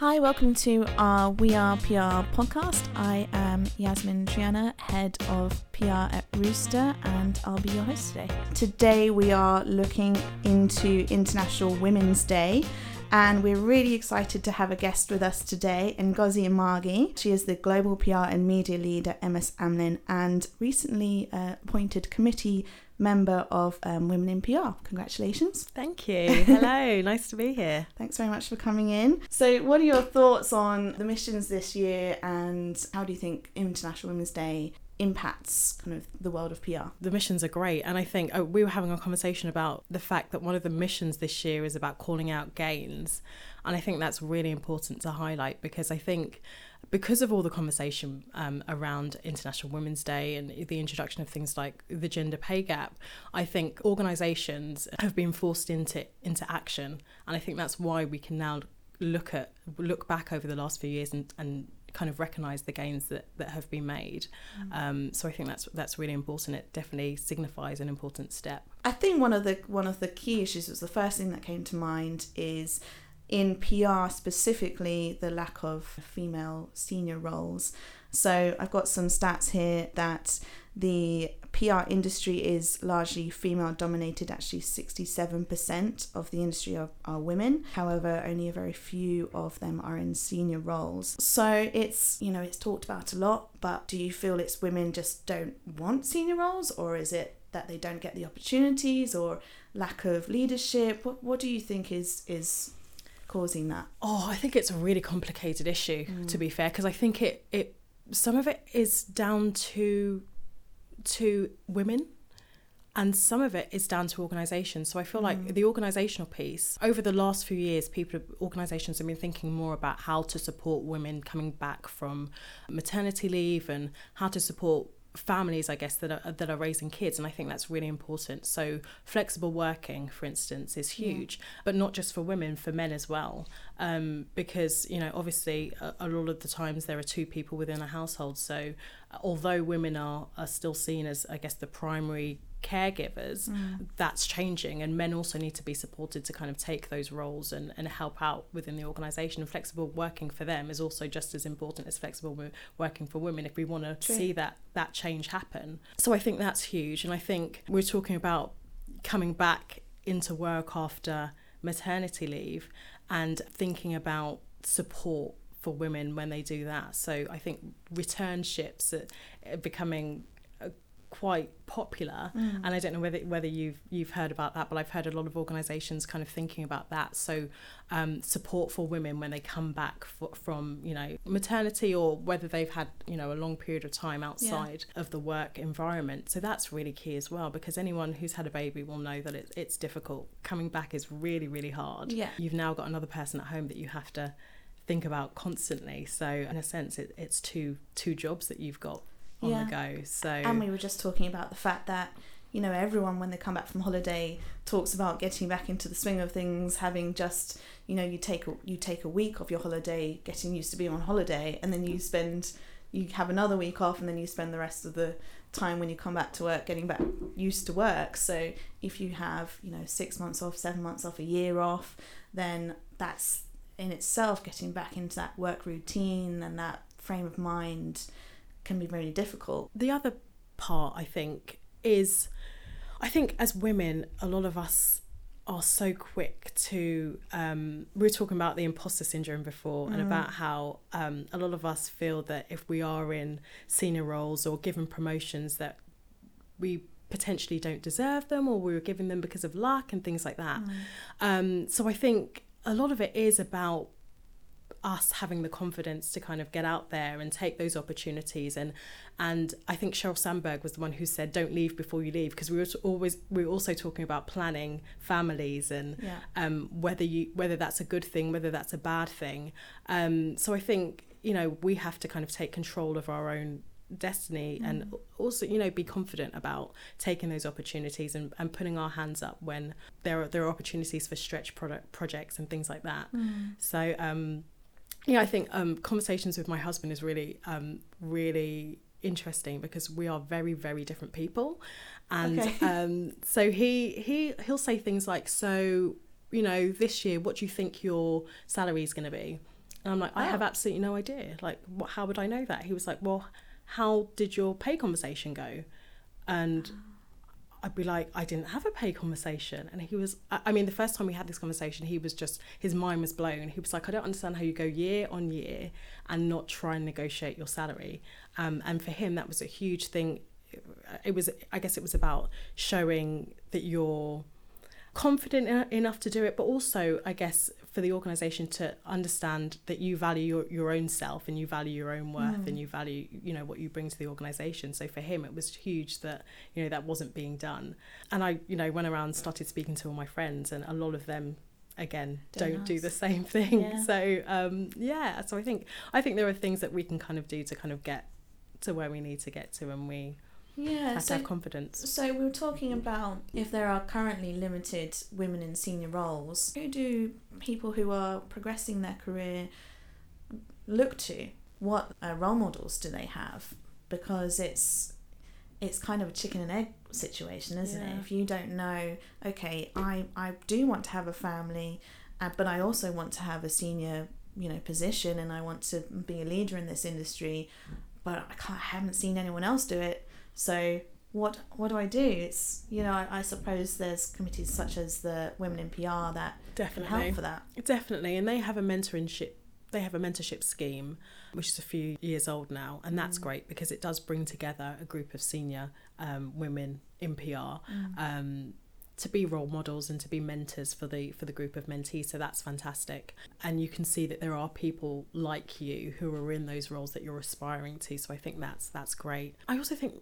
Hi, welcome to our We Are PR podcast. I am Yasmin Triana, head of PR at Rooster, and I'll be your host today. Today, we are looking into International Women's Day. And we're really excited to have a guest with us today, Ngozi Amagi. She is the Global PR and Media Lead at MS Amlin and recently uh, appointed committee member of um, Women in PR. Congratulations. Thank you. Hello, nice to be here. Thanks very much for coming in. So, what are your thoughts on the missions this year and how do you think International Women's Day impacts kind of the world of PR? The missions are great. And I think oh, we were having a conversation about the fact that one of the missions this year is about calling out gains. And I think that's really important to highlight because I think because of all the conversation um, around International Women's Day and the introduction of things like the gender pay gap, I think organisations have been forced into into action, and I think that's why we can now look at look back over the last few years and, and kind of recognise the gains that, that have been made. Mm. Um, so I think that's that's really important. It definitely signifies an important step. I think one of the one of the key issues was the first thing that came to mind is in PR specifically the lack of female senior roles. So I've got some stats here that the PR industry is largely female dominated, actually 67% of the industry are, are women. However, only a very few of them are in senior roles. So it's, you know, it's talked about a lot, but do you feel it's women just don't want senior roles or is it that they don't get the opportunities or lack of leadership? What, what do you think is is causing that? Oh, I think it's a really complicated issue mm. to be fair because I think it it some of it is down to to women and some of it is down to organisations. So I feel like mm. the organisational piece over the last few years, people organisations have been thinking more about how to support women coming back from maternity leave and how to support families, I guess, that are that are raising kids, and I think that's really important. So flexible working, for instance, is huge, yeah. but not just for women, for men as well, um, because you know, obviously, a, a, lot of the times there are two people within a household. So although women are are still seen as, I guess, the primary caregivers mm. that's changing and men also need to be supported to kind of take those roles and, and help out within the organization and flexible working for them is also just as important as flexible working for women if we want to see that that change happen so i think that's huge and i think we're talking about coming back into work after maternity leave and thinking about support for women when they do that. So I think returnships are becoming quite popular mm. and I don't know whether whether you've you've heard about that but I've heard a lot of organizations kind of thinking about that. So um, support for women when they come back for, from you know maternity or whether they've had you know a long period of time outside yeah. of the work environment. So that's really key as well because anyone who's had a baby will know that it, it's difficult. Coming back is really really hard. Yeah. You've now got another person at home that you have to think about constantly. So in a sense it, it's two two jobs that you've got on yeah. the go. So and we were just talking about the fact that you know everyone when they come back from holiday talks about getting back into the swing of things, having just you know you take you take a week of your holiday, getting used to being on holiday, and then you spend you have another week off, and then you spend the rest of the time when you come back to work getting back used to work. So if you have you know six months off, seven months off, a year off, then that's in itself getting back into that work routine and that frame of mind can be really difficult. The other part, I think, is I think as women, a lot of us are so quick to um, we were talking about the imposter syndrome before mm. and about how um, a lot of us feel that if we are in senior roles or given promotions that we potentially don't deserve them or we were given them because of luck and things like that mm. um, so i think a lot of it is about us having the confidence to kind of get out there and take those opportunities and and I think Sheryl Sandberg was the one who said don't leave before you leave because we were always we were also talking about planning families and yeah. um, whether you whether that's a good thing whether that's a bad thing um, so I think you know we have to kind of take control of our own destiny mm. and also you know be confident about taking those opportunities and, and putting our hands up when there are there are opportunities for stretch product projects and things like that mm. so um yeah, I think um, conversations with my husband is really, um, really interesting because we are very, very different people, and okay. um, so he he he'll say things like, "So, you know, this year, what do you think your salary is going to be?" And I'm like, I Oh. have absolutely no idea. Like, what, how would I know that? He was like, well, how did your pay conversation go? And I'd be like, I didn't have a pay conversation. And he was, I mean, the first time we had this conversation, he was just, his mind was blown. He was like, I don't understand how you go year on year and not try and negotiate your salary. Um, and for him, that was a huge thing. It was, I guess it was about showing that you're confident enough to do it, but also, I guess, for the organisation to understand that you value your, your own self and you value your own worth and you value, you know, what you bring to the organisation. So for him, it was huge that, you know, that wasn't being done. And I, you know, went around, started speaking to all my friends, and a lot of them again Don't don't, do the same thing Yeah. so um yeah so i think i think there are things that we can kind of do to kind of get to where we need to get to and we Yeah. have to So, have confidence so we were talking about if there are currently limited women in senior roles. Who do people who are progressing their career look to? What uh, role models do they have? Because it's it's kind of a chicken and egg situation, isn't it? If you don't know, okay, I I do want to have a family, uh, but I also want to have a senior you know position, and I want to be a leader in this industry, but I can't I haven't seen anyone else do it. So what what do I do? It's you know I, I suppose there's committees such as the Women in PR that can definitely help for that. Definitely, and they have a mentorship. They have a mentorship scheme, which is a few years old now, and that's great because it does bring together a group of senior um, women in PR um, to be role models and to be mentors for the for the group of mentees. So that's fantastic, and you can see that there are people like you who are in those roles that you're aspiring to. So I think that's that's great. I also think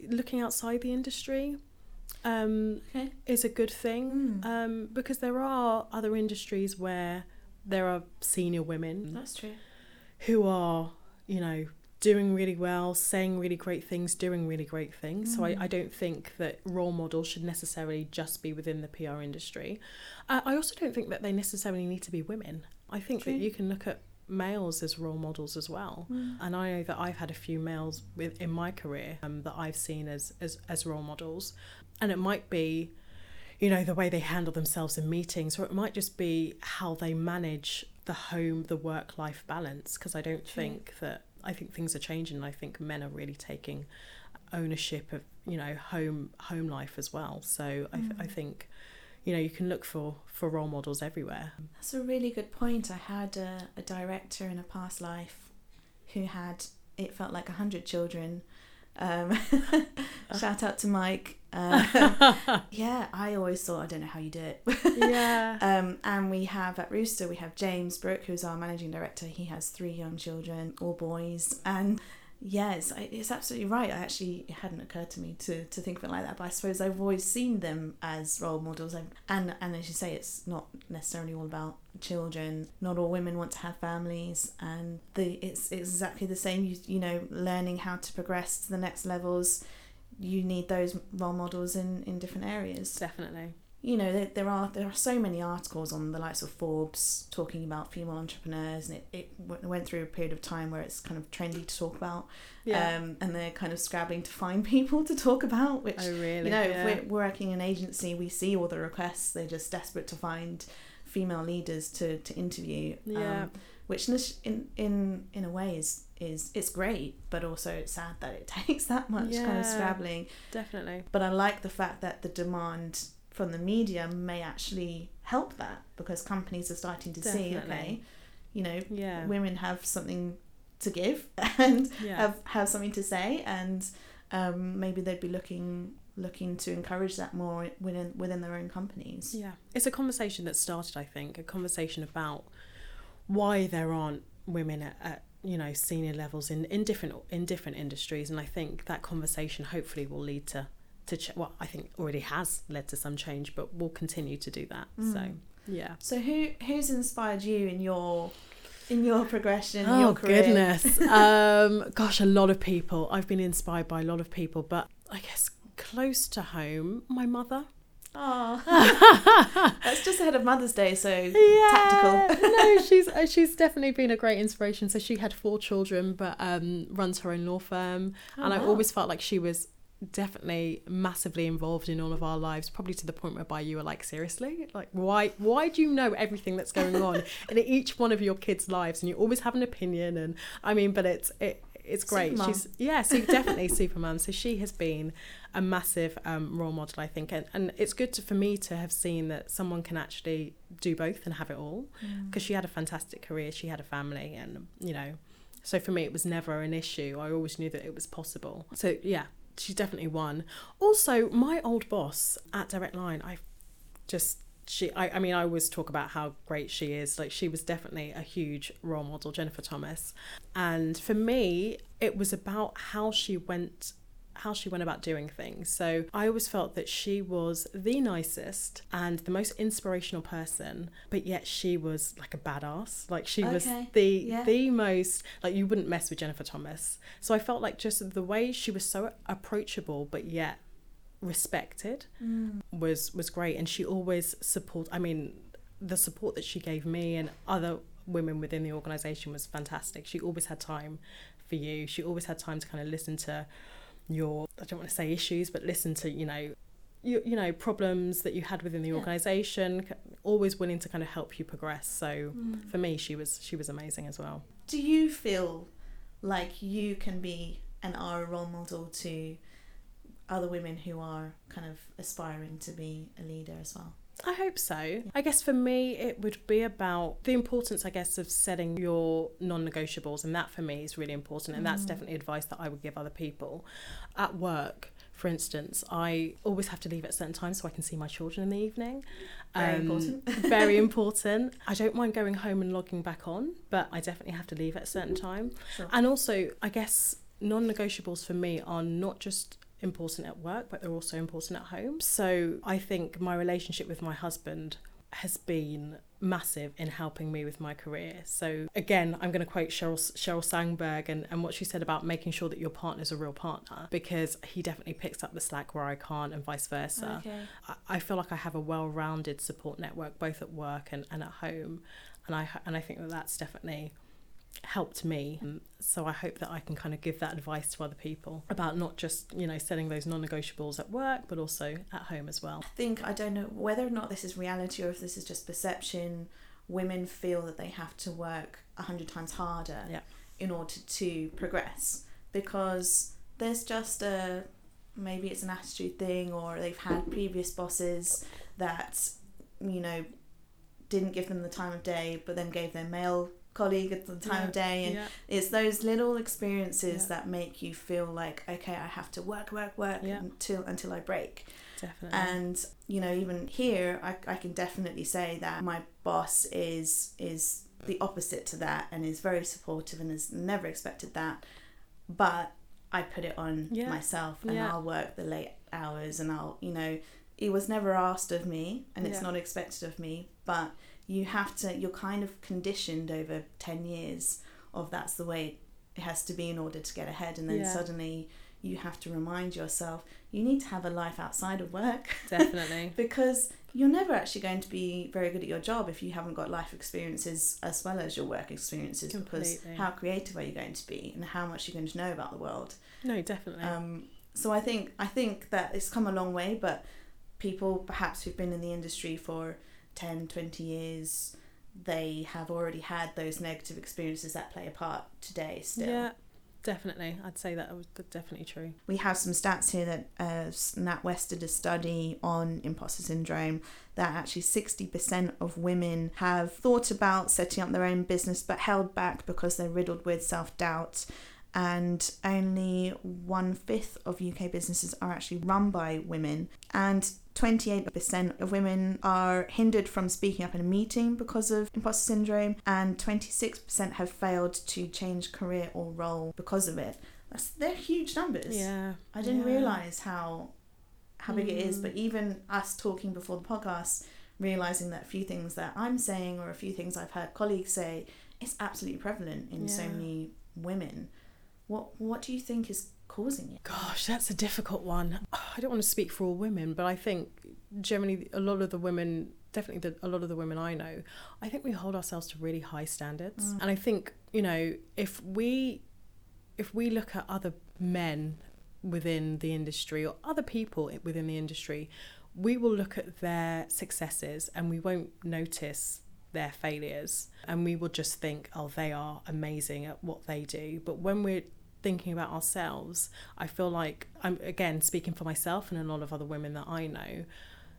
looking outside the industry. Um, Okay. is a good thing Mm. um, because there are other industries where there are senior women That's true. who are, you know, doing really well, saying really great things, doing really great things. So I, I don't think that role models should necessarily just be within the PR industry. Uh, I also don't think that they necessarily need to be women. I think True. that you can look at males as role models as well. And I know that I've had a few males with in my career um, that I've seen as, as as role models, and it might be, you know, the way they handle themselves in meetings, or it might just be how they manage the home, the work life balance. Because I don't True. think that I think things are changing. And I think men are really taking ownership of you know home home life as well. So I, th- I think. You know, you can look for, for role models everywhere. That's a really good point. I had a, a director in a past life who had it felt like a hundred children. Um, shout out to Mike. Uh, yeah, I always thought I don't know how you do it. yeah. Um, and we have at Rooster, we have James Brooke, who's our managing director. He has three young children, all boys. And yeah, it's, it's absolutely right. I actually, it hadn't occurred to me to, to think of it like that, but I suppose I've always seen them as role models. I've, and, and as you say, it's not necessarily all about children. Not all women want to have families. And the it's, it's exactly the same. You, you know, learning how to progress to the next levels. You need those role models in, in different areas Definitely. you know there, there are there are so many articles on the likes of Forbes talking about female entrepreneurs and it, it w- went through a period of time where it's kind of trendy to talk about Yeah. um, and they're kind of scrabbling to find people to talk about which oh, really? you know yeah. if we're working in an agency we see all the requests they're just desperate to find female leaders to, to interview Yeah. um, which in, a in in a way is is it's great but also it's sad that it takes that much kind of scrabbling Definitely. but I like the fact that the demand from the media may actually help that because companies are starting to see, okay, you know, Yeah. women have something to give and Yeah. have have something to say, and um, maybe they'd be looking looking to encourage that more within within their own companies. Yeah, it's a conversation that started, I think, a conversation about why there aren't women at, at you know senior levels in, in different in different industries, and I think that conversation hopefully will lead to to ch- well, I think already has led to some change, but we'll continue to do that. So Mm. yeah. So who who's inspired you in your in your progression, in Oh your career? goodness, um, gosh, a lot of people. I've been inspired by a lot of people, but I guess close to home, my mother. Oh, that's just ahead of Mother's Day, so tactical. no, she's uh, she's definitely been a great inspiration. So she had four children, but um, runs her own law firm, Oh, and I always felt like she was definitely massively involved in all of our lives probably to the point whereby you were like seriously? Like why why do you know everything that's going on in each one of your kids lives? And you always have an opinion and i mean but it's it it's great. Supermum. she's yeah so definitely superman so she has been a massive um, role model i think. And, and it's good to, for me to have seen that someone can actually do both and have it all. Because she had a fantastic career. She had a family and you know so for me it was never an issue. I always knew that it was possible. So yeah she's definitely one. Also, my old boss at Direct Line, I just she I, I mean I always talk about how great she is. Like she was definitely a huge role model, Jennifer Thomas. And for me, it was about how she went how she went about doing things. So I always felt that she was the nicest and the most inspirational person, but yet she was like a badass. Like she was the yeah. the most like you wouldn't mess with Jennifer Thomas. So I felt like just the way she was so approachable but yet respected mm. was was great and she always support I mean the support that she gave me and other women within the organization was fantastic. She always had time for you. She always had time to kind of listen to your I don't want to say issues, but listen to you know you, you know problems that you had within the Yeah. organization. Always willing to kind of help you progress. So mm. for me, she was she was amazing as well. Do you feel like you can be and are a role model to other women who are kind of aspiring to be a leader as well? I hope so. I guess for me, it would be about the importance, I guess, of setting your non negotiables. And that for me is really important. And that's mm. definitely advice that I would give other people. At work, for instance, I always have to leave at certain times so I can see my children in the evening. Very um, important. very important. I don't mind going home and logging back on, but I definitely have to leave at a certain mm-hmm. time. Sure. And also, I guess non negotiables for me are not just important at work, but they're also important at home. So I think my relationship with my husband has been massive in helping me with my career. So again, I'm going to quote Sheryl, Sheryl Sandberg and, and what she said about making sure that your partner's a real partner because he definitely picks up the slack where I can't and vice versa. Okay. I, I feel like I have a well-rounded support network both at work and, and at home and I and I think that that's definitely helped me Um, so I hope that I can kind of give that advice to other people about not just you know setting those non-negotiables at work but also at home as well I think I don't know whether or not this is reality or if this is just perception. Women feel that they have to work a hundred times harder Yeah. in order to progress because there's just a maybe it's an attitude thing or they've had previous bosses that you know didn't give them the time of day but then gave their male colleague at the time of day and yeah it's those little experiences Yeah. that make you feel like okay I have to work work work Yeah. until until I break definitely and you know even here I, I can definitely say that my boss is is the opposite to that and is very supportive and has never expected that but I put it on Yeah. myself and Yeah. I'll work the late hours and I'll you know it was never asked of me and it's Yeah. not expected of me but you have to you're kind of conditioned over 10 years of that's the way it has to be in order to get ahead. And then Yeah. suddenly you have to remind yourself you need to have a life outside of work. Definitely. Because you're never actually going to be very good at your job if you haven't got life experiences as well as your work experiences. Completely. because how creative are you going to be and how much you're going to know about the world? No definitely. Um, so I think I think that it's come a long way but people perhaps who've been in the industry for 10 20 years they have already had those negative experiences that play a part today still yeah definitely I'd say that was definitely true we have some stats here that uh, NatWest did a study on imposter syndrome that actually 60% of women have thought about setting up their own business but held back because they're riddled with self doubt. And only one fifth of UK businesses are actually run by women. And 28% of women are hindered from speaking up in a meeting because of imposter syndrome. And 26% have failed to change career or role because of it. That's, they're huge numbers. yeah I didn't Yeah. realize how how big it is, Mm. but even us talking before the podcast, realizing that a few things that I'm saying or a few things I've heard colleagues say, it's absolutely prevalent in so many women. What what do you think is causing it? Gosh, that's a difficult one. I don't want to speak for all women, but I think generally a lot of the women, definitely the, a lot of the women I know, I think we hold ourselves to really high standards. Mm. And I think, you know, if we if we look at other men within the industry or other people within the industry, we will look at their successes and we won't notice their failures and we will just think, oh, they are amazing at what they do. But when we're thinking about ourselves, I feel like I'm again speaking for myself and a lot of other women that I know,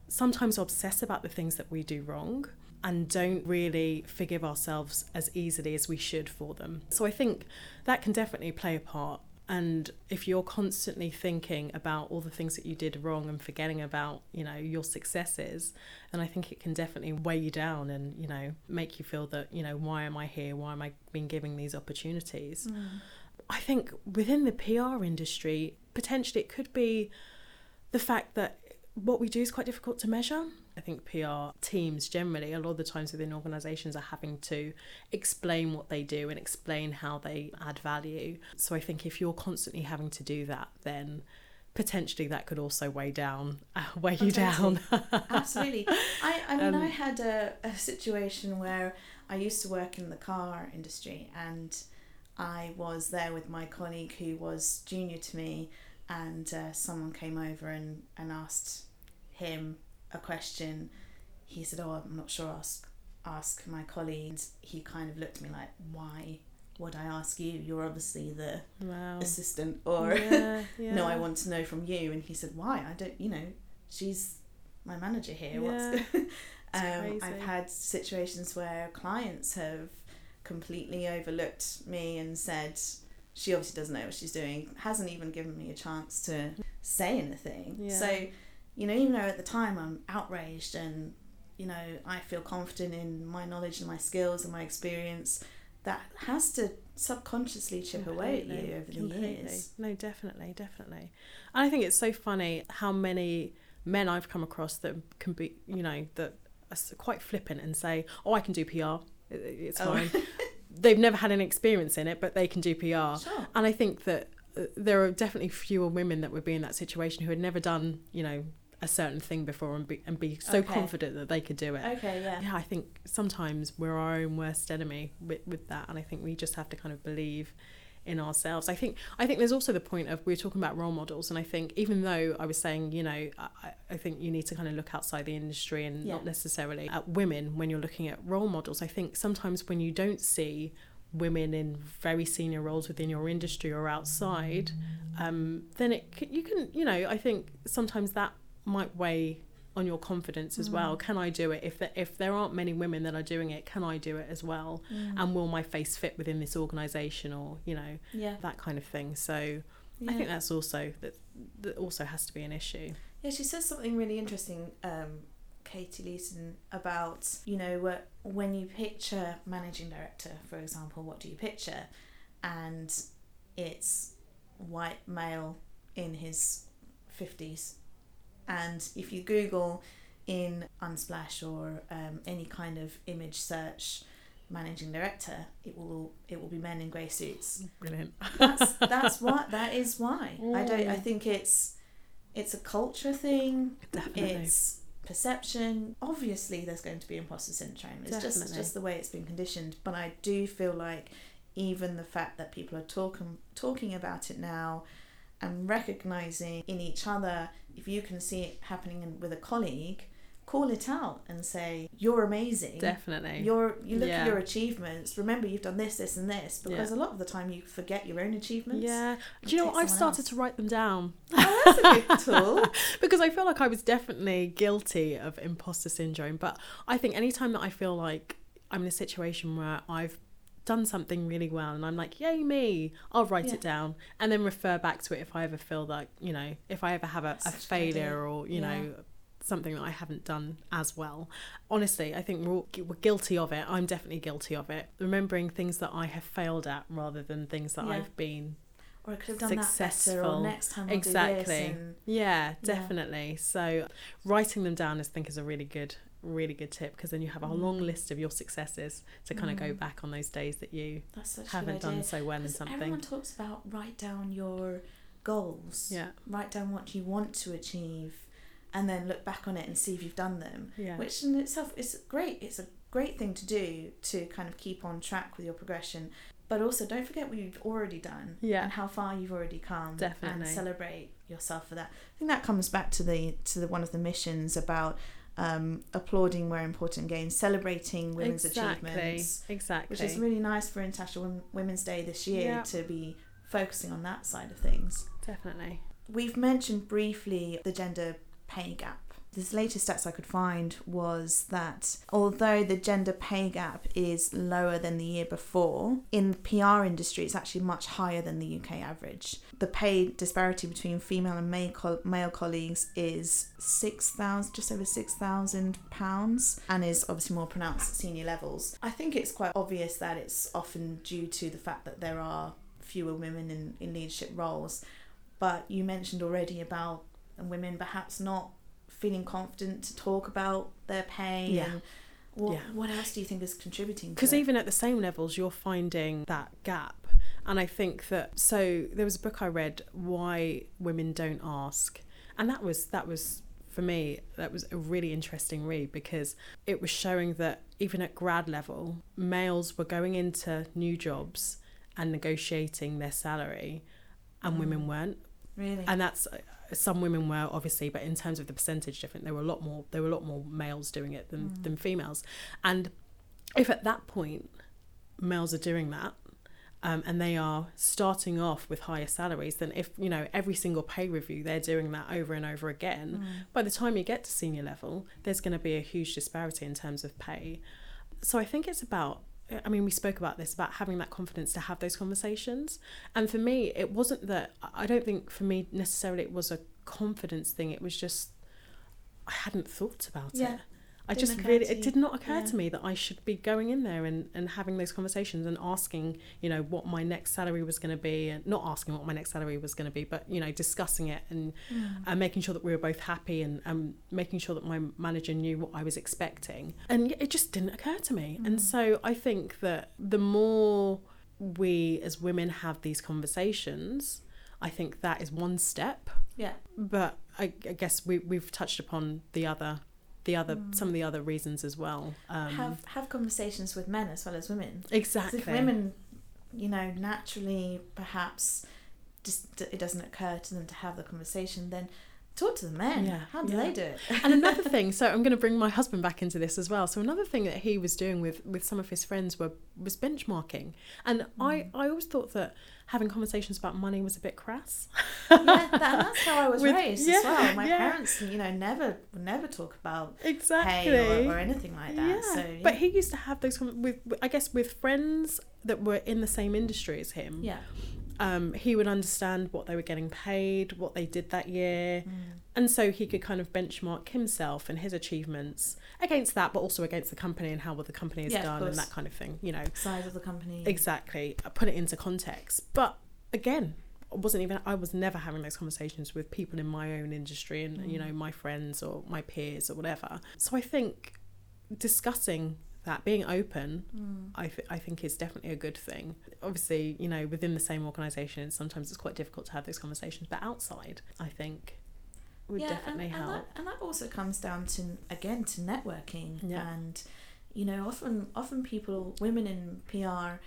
sometimes obsess about the things that we do wrong and don't really forgive ourselves as easily as we should for them. So I think that can definitely play a part. And if you're constantly thinking about all the things that you did wrong and forgetting about, you know, your successes, then I think it can definitely weigh you down and, you know, make you feel that, you know, why am I here? Why am I being given these opportunities? Mm. I think within the PR industry, potentially it could be the fact that what we do is quite difficult to measure. I think PR teams generally, a lot of the times within organisations, are having to explain what they do and explain how they add value. So I think if you're constantly having to do that, then potentially that could also weigh down, uh, weigh you down. Absolutely. I, I mean, um, I had a, a situation where I used to work in the car industry and I was there with my colleague who was junior to me, and uh, someone came over and, and asked him a question. He said, "Oh, I'm not sure. Ask ask my colleagues." He kind of looked at me like, "Why would I ask you? You're obviously the wow. assistant." Or yeah, yeah. "No, I want to know from you." And he said, "Why? I don't. You know, she's my manager here. Yeah. What's?" um, I've had situations where clients have completely overlooked me and said she obviously doesn't know what she's doing hasn't even given me a chance to say anything. Yeah. so you know even though at the time i'm outraged and you know i feel confident in my knowledge and my skills and my experience that has to subconsciously chip completely, away at you over the completely. years. No definitely definitely. And i think it's so funny how many men i've come across that can be you know that are quite flippant and say oh i can do pr it's oh. fine. They've never had an experience in it, but they can do PR. Sure. And I think that uh, there are definitely fewer women that would be in that situation who had never done, you know, a certain thing before and be and be so okay. confident that they could do it. Okay, yeah. Yeah, I think sometimes we're our own worst enemy with, with that, and I think we just have to kind of believe in ourselves. I think I think there's also the point of we are talking about role models, and I think even though I was saying, you know, I, I think you need to kind of look outside the industry and yeah. not necessarily at women when you're looking at role models. I think sometimes when you don't see women in very senior roles within your industry or outside, um, then it you can you know I think sometimes that might weigh on your confidence as mm. well. Can I do it? If there, if there aren't many women that are doing it, can I do it as well? Mm. And will my face fit within this organisation or you know yeah. that kind of thing? So yeah. I think that's also that that also has to be an issue. Yeah, she says something really interesting. Um, Katie Leeson about you know what when you picture managing director, for example, what do you picture? And it's white male in his fifties and if you Google in Unsplash or um, any kind of image search managing director, it will it will be men in grey suits. Brilliant. that's that's what that is why. I don't I think it's it's a culture thing. Definitely. It's perception. Obviously there's going to be imposter syndrome. It's Definitely. just just the way it's been conditioned. But I do feel like even the fact that people are talking talking about it now and recognizing in each other if you can see it happening with a colleague call it out and say you're amazing. Definitely. You're you look yeah. at your achievements. Remember you've done this this and this because yeah. a lot of the time you forget your own achievements. Yeah. Do you know what i've started else. to write them down. Oh, that's a good tool. Because i feel like i was definitely guilty of imposter syndrome but i think anytime that i feel like i'm in a situation where i've done something really well and I'm like, yay me, I'll write yeah. it down and then refer back to it if I ever feel like, you know, if I ever have a, a failure or, you yeah. know, something that I haven't done as well. Honestly, I think we're, all, we're guilty of it. I'm definitely guilty of it. Remembering things that I have failed at rather than things that yeah. I've been or I could have done successful. that better, or next time I'll exactly. And, yeah, definitely. Yeah. So writing them down, I think, is a really good really good tip because then you have a mm. long list of your successes to kind of go mm. back on those days that you haven't done so well in something. Everyone talks about write down your goals. Yeah. Write down what you want to achieve and then look back on it and see if you've done them. Yeah. Which in itself is great. It's a great thing to do to kind of keep on track with your progression. but also don't forget what you've already done Yeah. and how far you've already come Definitely. and celebrate yourself for that i think that comes back to the to the one of the missions about um, applauding where important gains celebrating women's exactly. achievements Exactly. which is really nice for international women's day this year Yeah. to be focusing on that side of things Definitely. We've mentioned briefly the gender pay gap. The latest stats I could find was that although the gender pay gap is lower than the year before, in the PR industry it's actually much higher than the UK average. The pay disparity between female and male, col- male colleagues is six thousand, just over six thousand pounds, and is obviously more pronounced at senior levels. I think it's quite obvious that it's often due to the fact that there are fewer women in, in leadership roles but you mentioned already about women perhaps not feeling confident to talk about their pay Yeah. and what, Yeah. what else do you think is contributing to Because even at the same levels, you're finding that gap. And I think that so there was a book I read, Why Women Don't Ask, and that was that was for me that was a really interesting read because it was showing that even at grad level, males were going into new jobs and negotiating their salary, and women mm. weren't. really and that's some women were obviously but in terms of the percentage different there were a lot more there were a lot more males doing it than, than females. And if at that point males are doing that um, and they are starting off with higher salaries then if you know every single pay review they're doing that over and over again by the time you get to senior level there's going to be a huge disparity in terms of pay. So i think it's about I mean, we spoke about this about having that confidence to have those conversations. And for me, it wasn't that, I don't think for me necessarily it was a confidence thing. It was just, I hadn't thought about Yeah. it. I Didn't just really, it did not occur Yeah. to me that I should be going in there and, and having those conversations and asking, you know, what my next salary was going to be and not asking what my next salary was going to be, but, you know, discussing it and, and making sure that we were both happy and um, making sure that my manager knew what I was expecting. And it just didn't occur to me. And so I think that the more we as women have these conversations, I think that is one step. yeah But I, I guess we, we've touched upon the other, the other, some of the other reasons as well. Um, have have conversations with men as well as women. exactly. if women you know naturally perhaps just it doesn't occur to them to have the conversation then talk to the men Yeah, how do yeah. they do it and another thing, so I'm going to bring my husband back into this as well. So another thing that he was doing with with some of his friends were was benchmarking, and I mm. I always thought that having conversations about money was a bit crass. yeah, that, that's how I was With- raised yeah, as well. My yeah. parents, you know, never never talk about Exactly. pay or, or anything like that. Yeah, So yeah. but he used to have those with, I guess, with friends that were in the same industry as him. yeah, Um, he would understand what they were getting paid, what they did that year, Mm. and so he could kind of benchmark himself and his achievements against that, but also against the company and how well the company has Yeah, done and that kind of thing. You know, size of the company. exactly. Put it into context, but again. I wasn't even I was never having those conversations with people in my own industry and you know my friends or my peers or whatever. So I think discussing that being open Mm. I, th- I think is definitely a good thing obviously you know within the same organization sometimes it's quite difficult to have those conversations but outside i think would yeah, definitely and, and help that, and that also comes down to again to networking Yeah. and you know often often people women in PR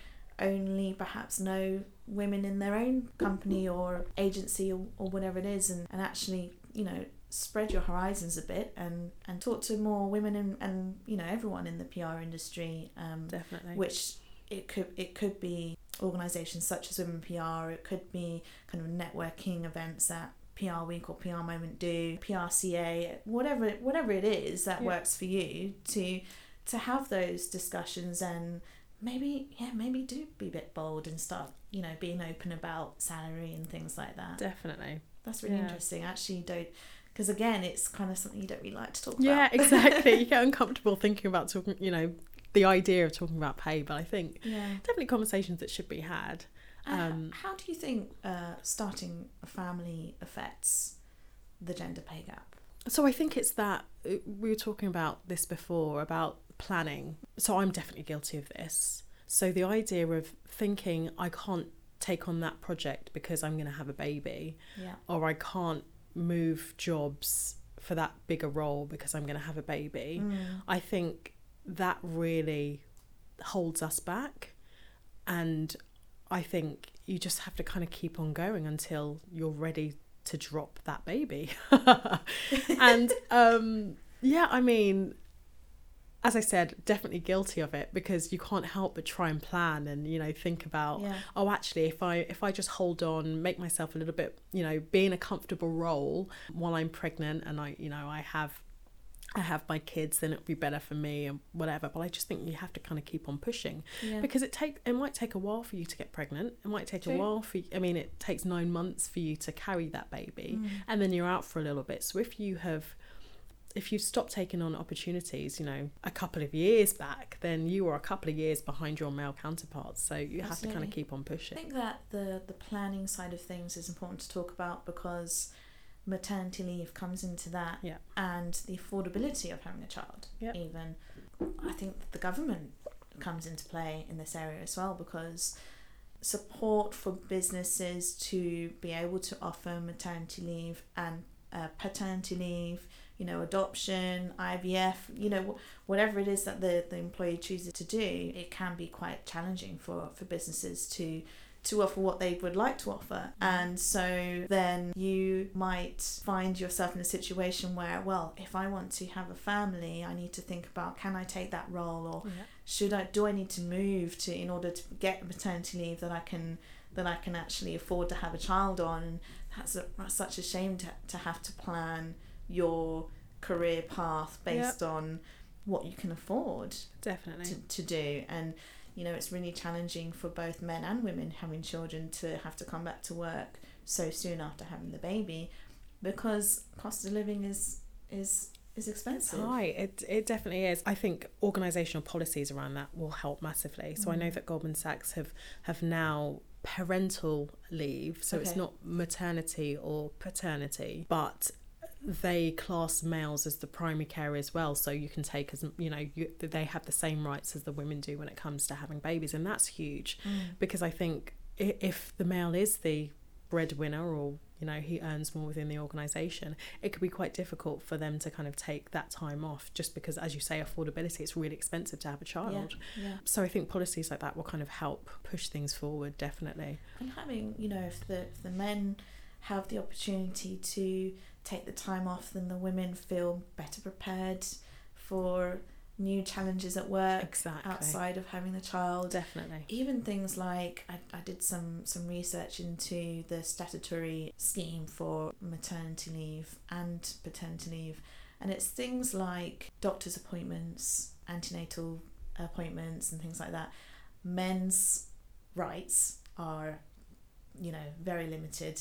only perhaps know women in their own company or agency or, or whatever it is and, and actually you know spread your horizons a bit and and talk to more women and, and you know everyone in the PR industry um, definitely which it could it could be organisations such as Women PR. It could be kind of networking events that PR Week or PR Moment do, PRCA, whatever whatever it is that Yeah. works for you to to have those discussions and maybe yeah maybe do be a bit bold and start you know being open about salary and things like that. definitely That's really Yeah. interesting. Actually, don't because again it's kind of something you don't really like to talk about. yeah exactly you get uncomfortable thinking about talking you know the idea of talking about pay but i think yeah. definitely conversations that should be had And h- Um, how do you think uh, starting a family affects the gender pay gap? So I think it's that uh, we were talking about this before about planning. So I'm definitely guilty of this. So the idea of thinking I can't take on that project because I'm going to have a baby Yeah. or I can't move jobs for that bigger role because I'm going to have a baby. Mm. I think that really holds us back. And I think you just have to kind of keep on going until you're ready to drop that baby. and um, yeah, I mean, as I said, definitely guilty of it because you can't help but try and plan and you know think about Yeah. oh actually if I if I just hold on, make myself a little bit you know be in a comfortable role while I'm pregnant and I you know I have I have my kids then it'd be better for me and whatever but I just think you have to kind of keep on pushing Yeah. because it take it might take a while for you to get pregnant it might take True. a while for I mean it takes 9 months for you to carry that baby Mm. and then you're out for a little bit so if you have if you stop taking on opportunities, you know, a couple of years back, then you were a couple of years behind your male counterparts. So you have to kind of keep on pushing. I think that the the planning side of things is important to talk about because maternity leave comes into that Yeah. and the affordability of having a child Yep. even i think that the government comes into play in this area as well because support for businesses to be able to offer maternity leave and uh, paternity leave you know adoption ivf you know whatever it is that the, the employee chooses to do it can be quite challenging for for businesses to to offer what they would like to offer. And so then you might find yourself in a situation where, well, if I want to have a family, I need to think about can I take that role or Yeah. should I do I need to move to in order to get maternity leave that I can that I can actually afford to have a child on that's, a, that's such a shame to, to have to plan your career path based on what you can afford Definitely. to, to do and you know it's really challenging for both men and women having children to have to come back to work so soon after having the baby because cost of living is is is expensive Right, It it definitely is. I think organisational policies around that will help massively. So I know Mm. that Goldman Sachs have have now parental leave, so it's not maternity or paternity, but they class males as the primary care as well. So you can take as you know you, they have the same rights as the women do when it comes to having babies and that's huge. Mm. because I think if the male is the breadwinner or you know he earns more within the organization it could be quite difficult for them to kind of take that time off just because as you say affordability it's really expensive to have a child. yeah. So I think policies like that will kind of help push things forward definitely. And having you know if the if the men have the opportunity to take the time off then the women feel better prepared for new challenges at work exactly. outside of having the child. Definitely. Even things like I, I did some some research into the statutory scheme for maternity leave and paternity leave and it's things like doctor's appointments antenatal appointments and things like that. Men's rights are you know very limited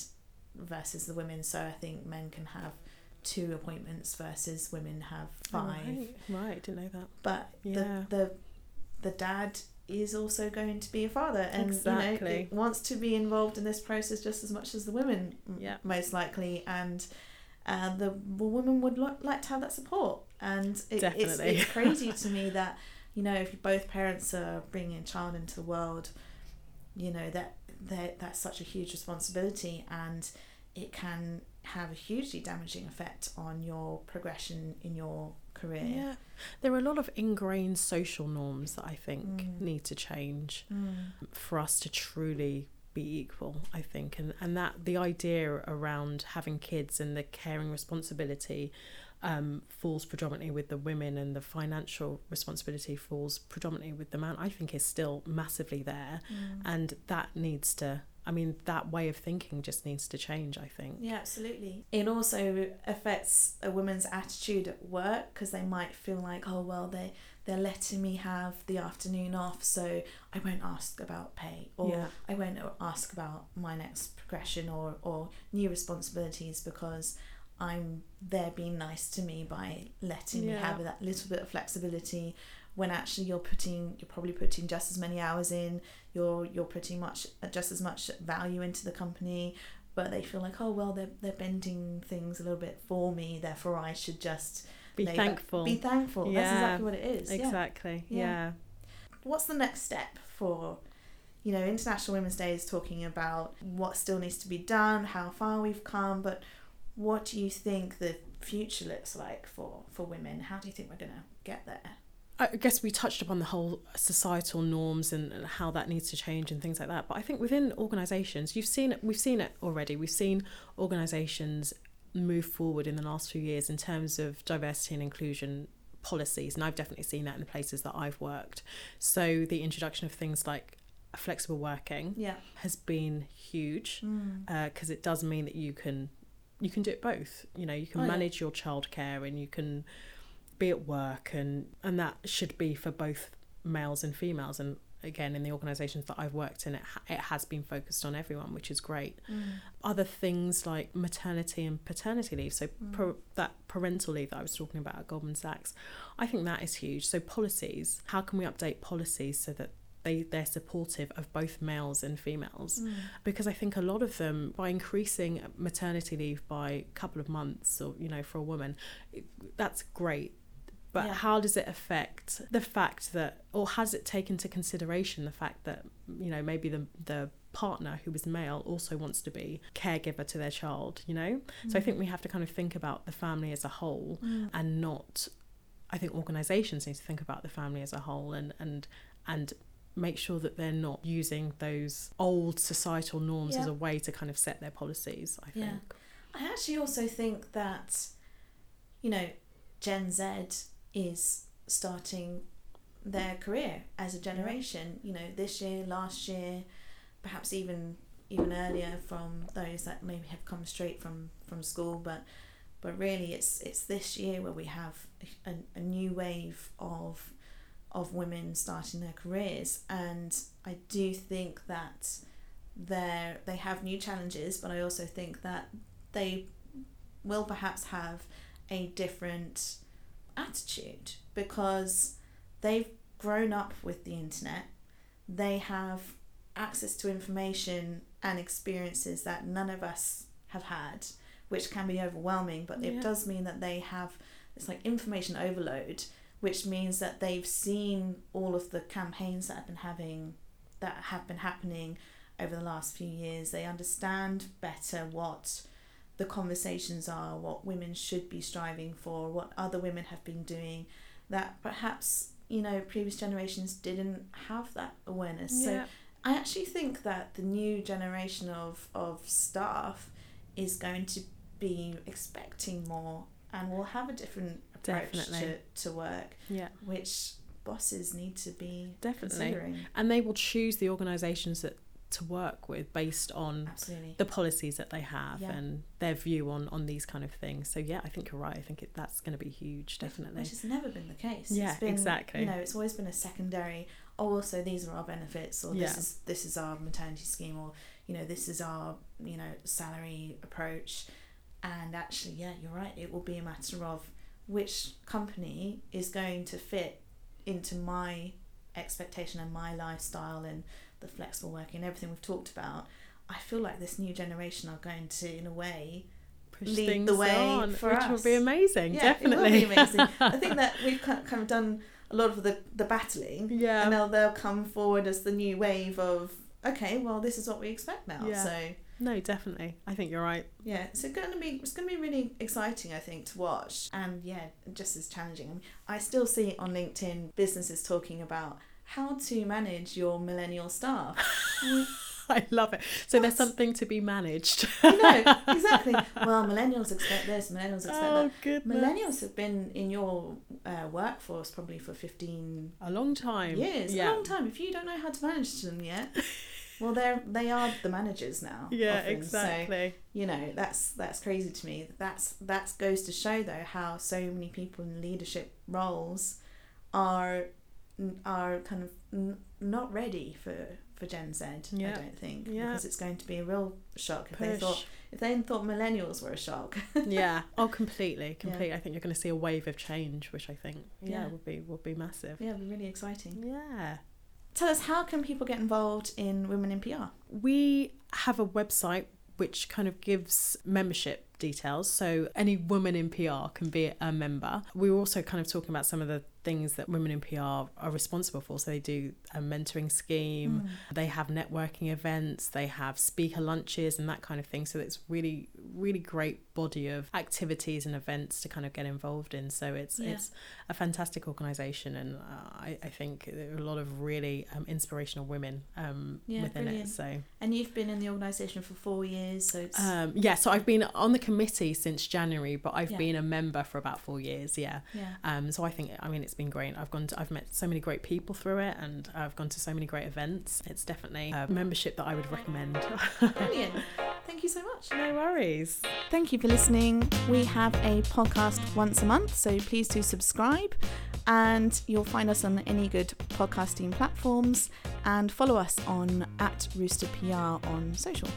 versus the women so i think men can have two appointments versus women have five right, right didn't know that but Yeah. the, the the dad is also going to be a father and you Exactly. know wants to be involved in this process just as much as the women Yeah. most likely and uh, the, the woman would lo- like to have that support and it, it's, it's crazy to me that you know if both parents are bringing a child into the world you know that that that's such a huge responsibility and it can have a hugely damaging effect on your progression in your career yeah there are a lot of ingrained social norms that I think Mm. need to change Mm. for us to truly be equal i think and and that the idea around having kids and the caring responsibility um, falls predominantly with the women and the financial responsibility falls predominantly with the man i think is still massively there Mm. and that needs to i mean that way of thinking just needs to change i think Yeah, absolutely. It also affects a woman's attitude at work because they might feel like, oh well, they they're letting me have the afternoon off, so I won't ask about pay, or Yeah. I won't ask about my next progression or or new responsibilities because I'm they're being nice to me by letting me have that little bit of flexibility. When actually you're putting, you're probably putting just as many hours in. You're you're putting much uh, just as much value into the company but they feel like oh well they're, they're bending things a little bit for me therefore i should just be thankful be thankful that's exactly what it is yeah. exactly Yeah. yeah. what's the next step for you know international women's day is talking about what still needs to be done how far we've come but what do you think the future looks like for for women how do you think we're going to get there I guess we touched upon the whole societal norms and and how that needs to change and things like that. But I think within organisations, you've seen. We've seen it already. We've seen organisations move forward in the last few years in terms of diversity and inclusion policies, and I've definitely seen that in the places that I've worked. So the introduction of things like flexible working Yeah. has been huge Mm. because it does mean that you can you can do it both you know you can Oh, yeah. manage your childcare and you can be at work and and that should be for both males and females and again in the organizations that I've worked in it it has been focused on everyone which is great Mm. other things like maternity and paternity leave so Mm. pro- that parental leave that I was talking about at Goldman Sachs I think that is huge so policies how can we update policies so that they they're supportive of both males and females Mm. because I think a lot of them by increasing maternity leave by a couple of months or you know for a woman it- that's great but Yeah. how does it affect the fact that or has it taken into consideration the fact that you know maybe the the partner who is male also wants to be caregiver to their child you know so I think we have to kind of think about the family as a whole Mm. and not I think organizations need to think about the family as a whole and and and make sure that they're not using those old societal norms as a way to kind of set their policies I Yeah. think I actually also think that, you know, Gen Z is starting their career as a generation. You know, this year, last year, perhaps even even earlier from those that maybe have come straight from from school, but but really, it's it's this year where we have a, a new wave of of women starting their careers, and I do think that they they have new challenges, but I also think that they will perhaps have a different attitude because they've grown up with the internet. They have access to information and experiences that none of us have had, which can be overwhelming, but Yeah. it does mean that they have it's like information overload, which means that they've seen all of the campaigns that have been having that have been happening over the last few years. They understand better what the conversations are, what women should be striving for, what other women have been doing, that perhaps, you know, previous generations didn't have that awareness. So I actually think that the new generation of, of staff is going to be expecting more and will have a different approach Definitely. to, to work, yeah which bosses need to be Definitely. considering. and they will choose the organizations that to work with based on Absolutely. the policies that they have Yeah. and their view on on these kind of things so yeah I think you're right I think it, that's going to be huge definitely Which has never been the case. Yeah, it's been, exactly. You know, it's always been a secondary. Oh, also these are our benefits, or this is this is our maternity scheme, or you know this is our you know salary approach. And actually, yeah, you're right. It will be a matter of which company is going to fit into my expectation and my lifestyle and the flexible working and everything we've talked about. I feel like this new generation are going to, in a way, push lead things the way on for which us. will be amazing yeah, definitely it will be amazing. I think that we've kind of done a lot of the, the battling yeah and they'll, they'll come forward as the new wave of okay well this is what we expect now Yeah. so no definitely. I think you're right. Yeah it's going to be it's going to be really exciting I think to watch. And yeah just as challenging. I, still see on LinkedIn businesses talking about how to manage your millennial staff. I love it. So there's something to be managed. You know exactly. Well millennials expect this millennials expect that. Oh goodness. Millennials have been in your uh, workforce probably for 15 a long time. Years yeah. a long time. If you don't know how to manage them yet well they're they are the managers now yeah often. so exactly. you know that's that's crazy to me. That's that goes to show though how so many people in leadership roles are are kind of n- not ready for for Gen Z I Yeah. don't think Yeah. because it's going to be a real shock. If they thought if they thought millennials were a shock. Yeah. Oh completely completely. I think you're going to see a wave of change which I think yeah, Yeah. would be would be massive. Yeah it'd be really exciting. Yeah tell us how can people get involved in women in PR we have a website which kind of gives membership details so any woman in PR can be a member. We were also kind of talking about some of the things that women in PR are responsible for. So they do a mentoring scheme, Mm. they have networking events, they have speaker lunches and that kind of thing. So it's really, really great body of activities and events to kind of get involved in. So it's Yeah. it's a fantastic organisation, and uh, I, I think there are a lot of really um, inspirational women um, Yeah, within brilliant. it. So And you've been in the organisation for four years, so it's um, yeah, so I've been on the committee since January, but I've Yeah. been a member for about four years. Yeah. yeah. Um, so I think I mean it's been great. I've gone to, I've met so many great people through it, and I've gone to so many great events. It's definitely a membership that I would recommend. Brilliant. Thank you so much. no worries. Thank you for listening. We have a podcast once a month, so please do subscribe. And you'll find us on any good podcasting platforms and follow us on at Rooster PR on social.